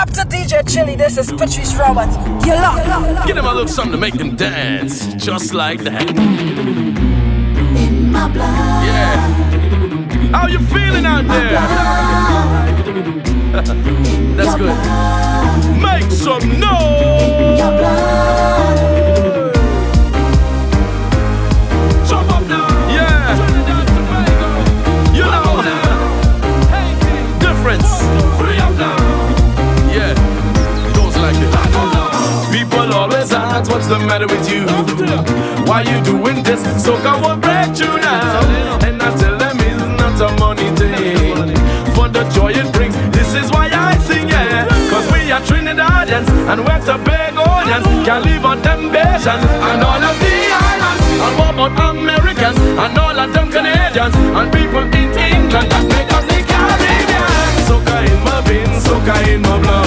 up to DJ Chili, this is Patrice Roberts. You're. Get him a little something to make him dance, just like that. In my blood. Yeah. How you feeling out there? That's good. Make some noise. the matter with you? Why you doing this? So I will break you now. And I tell them it's not a money thing. For the joy it brings, this is why I sing, yeah. Cause we are Trinidadians and we're Tobagonians. Can't live on temptation and all of the islands. And what about Americans and all of them Canadians and people in England that make up the Caribbean? Soca in my veins, soca in my blood.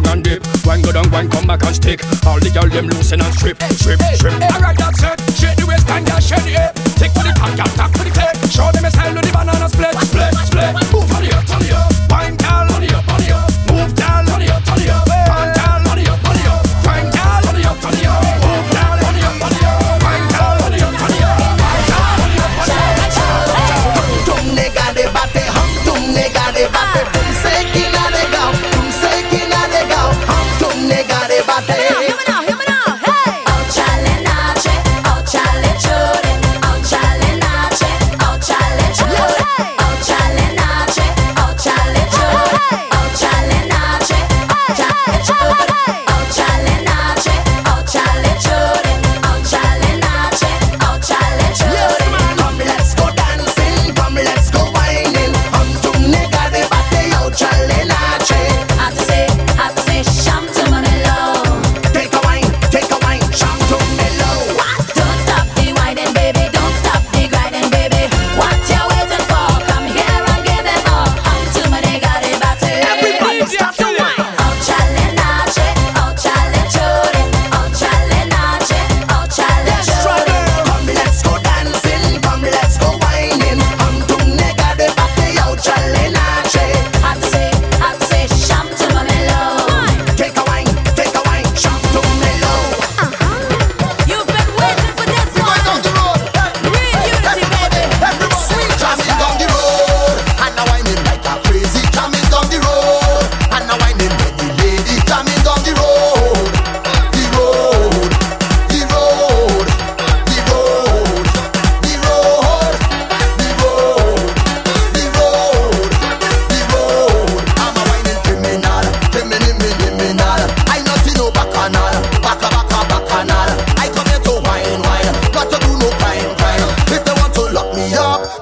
down and dip. Wine go down, wine come back and stick. All the girls them loosen and strip, strip, strip. Alright, that's it. Shake the waist and yeah, shake the hip.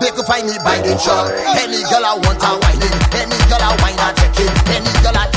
They could find me by the shore. Any girl I want, I whining. Any girl I whine, I take it. Any girl I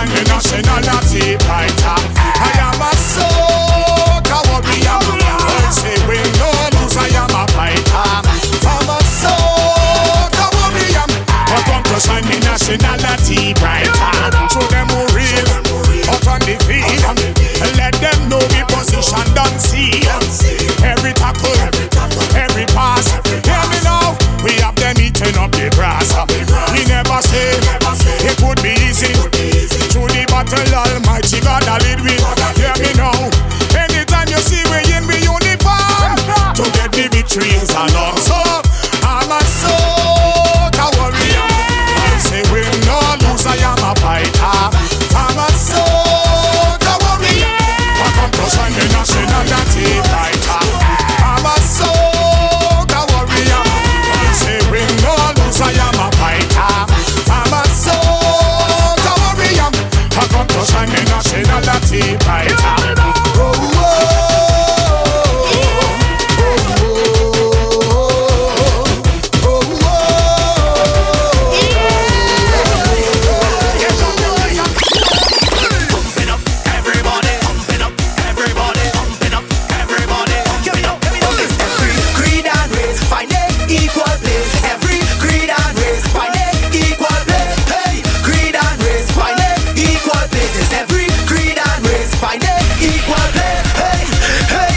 I'm the nationality fighter. I am a soldier. warrior. World say we no lose. I am a fighter. I'm a soldier. warrior. But come to shine the nationality brighter. Show them who real. Out on the field. Let them know we position done see. Every tackle, every pass. Hear me now. We have them eating up the grass. We never say tell all hey, hey.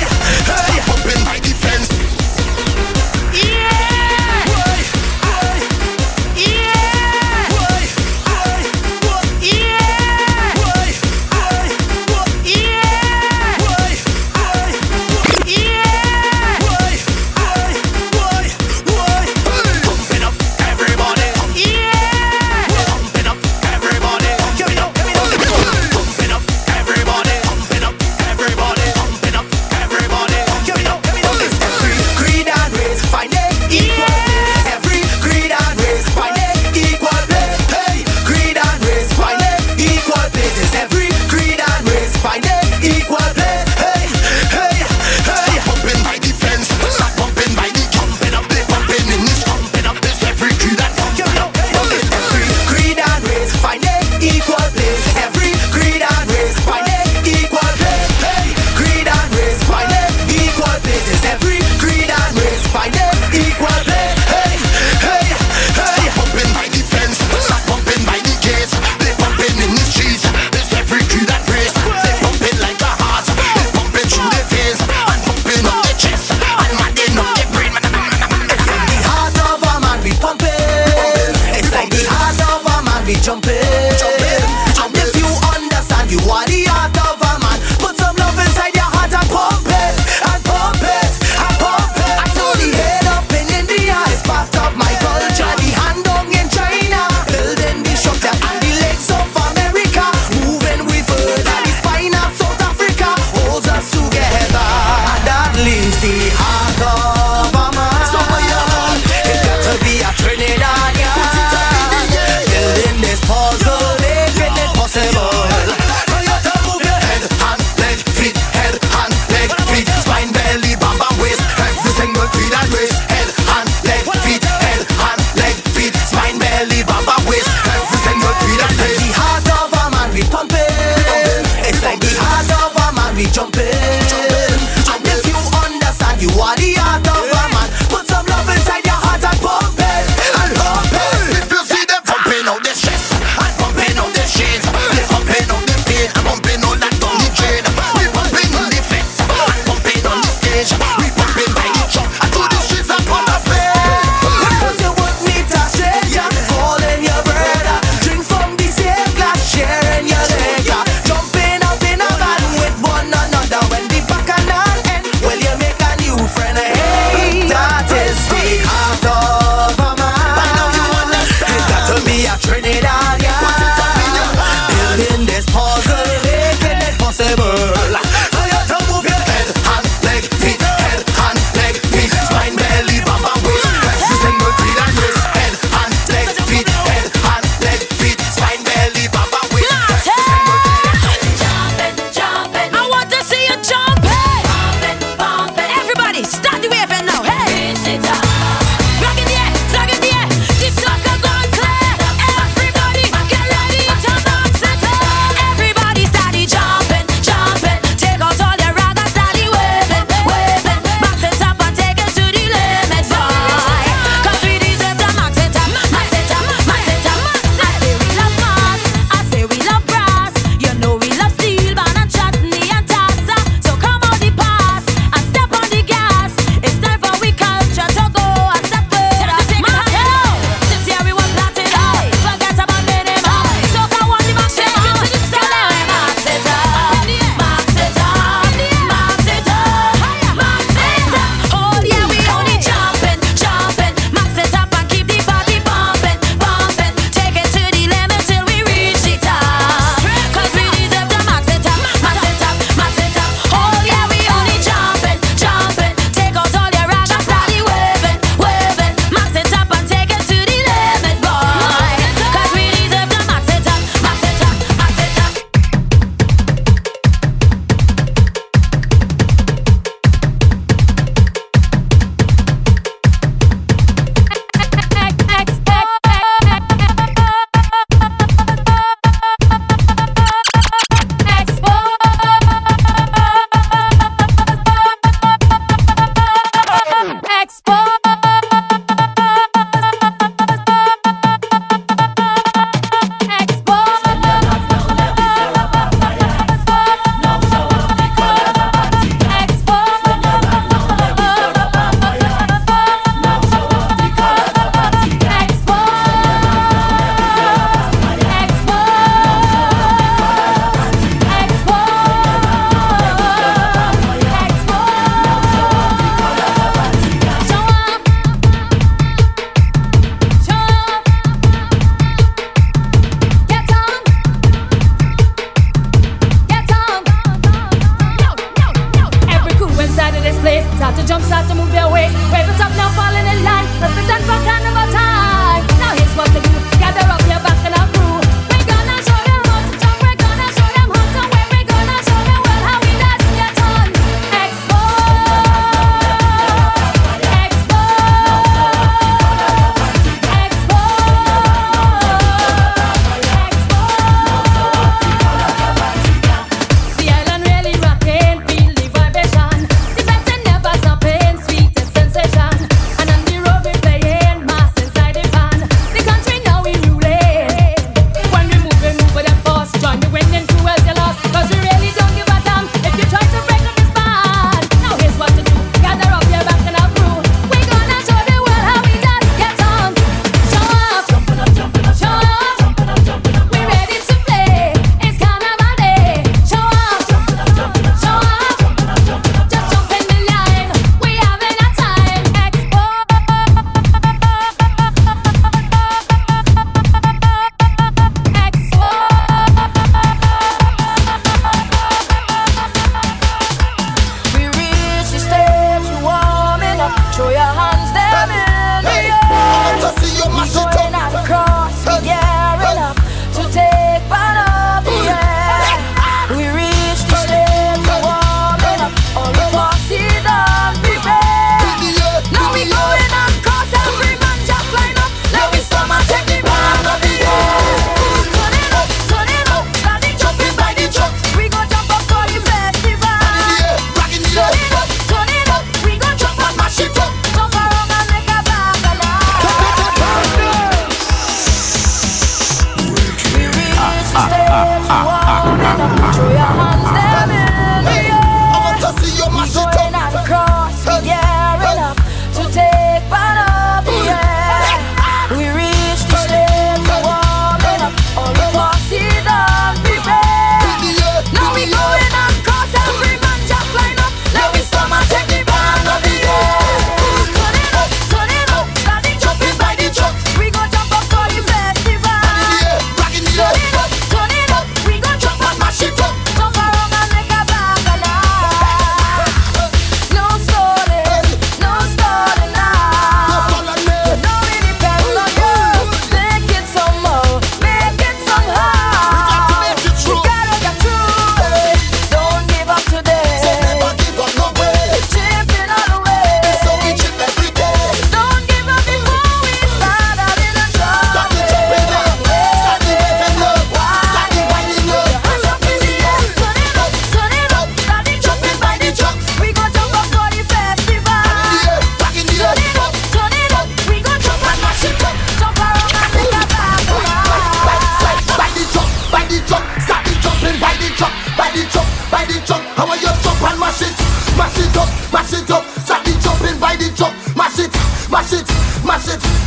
Mash it, mash it,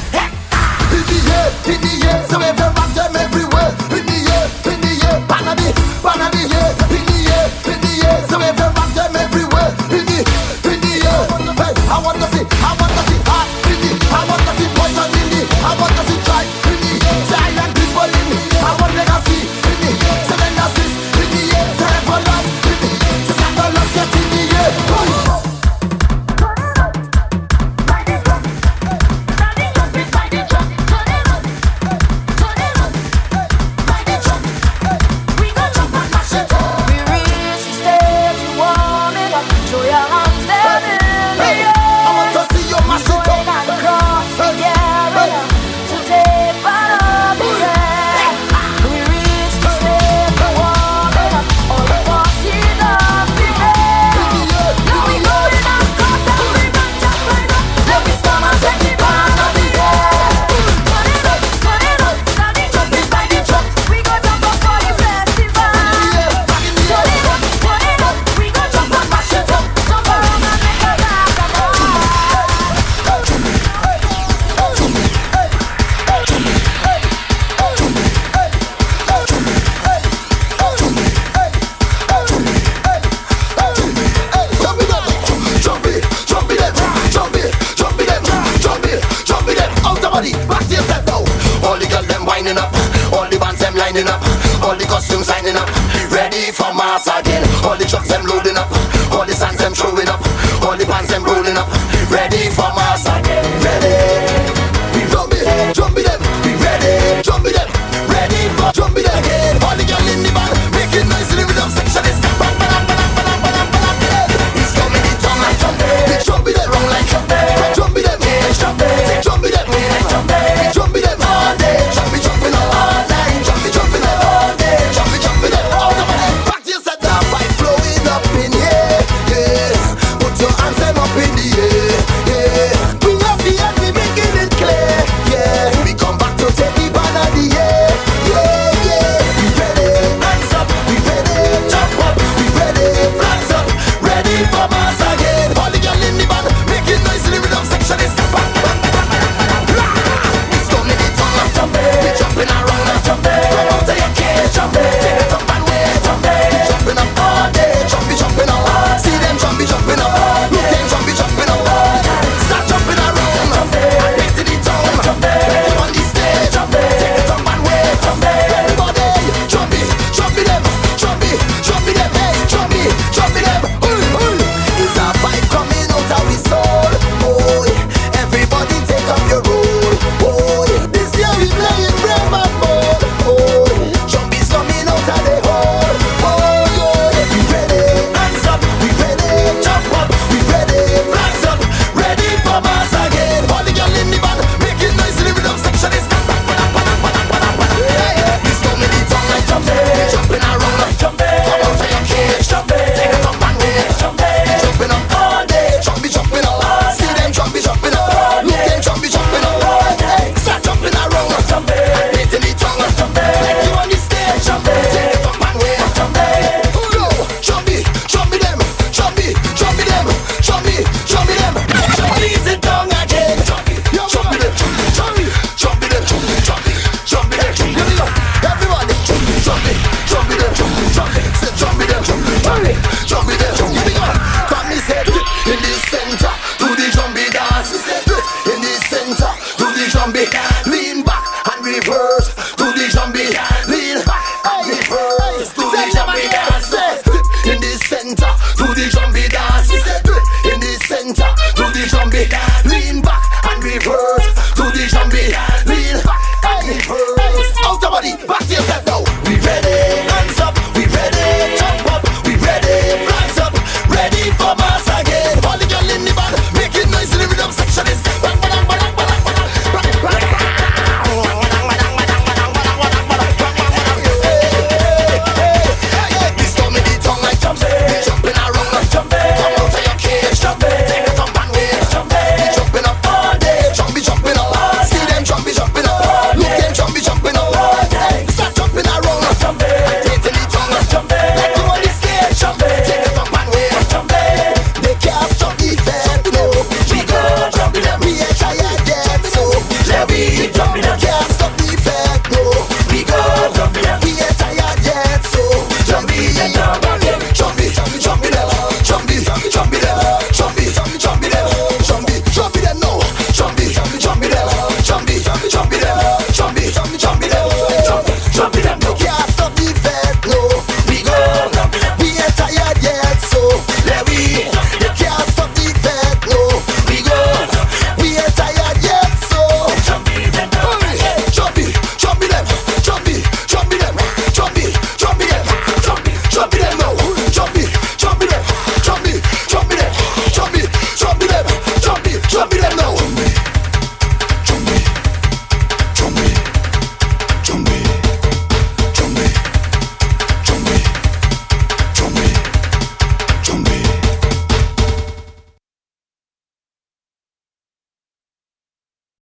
lining up. All the costumes signing up. Ready for mass again. All the trucks them loading up. All the sands them showing up. All the pants them rolling up.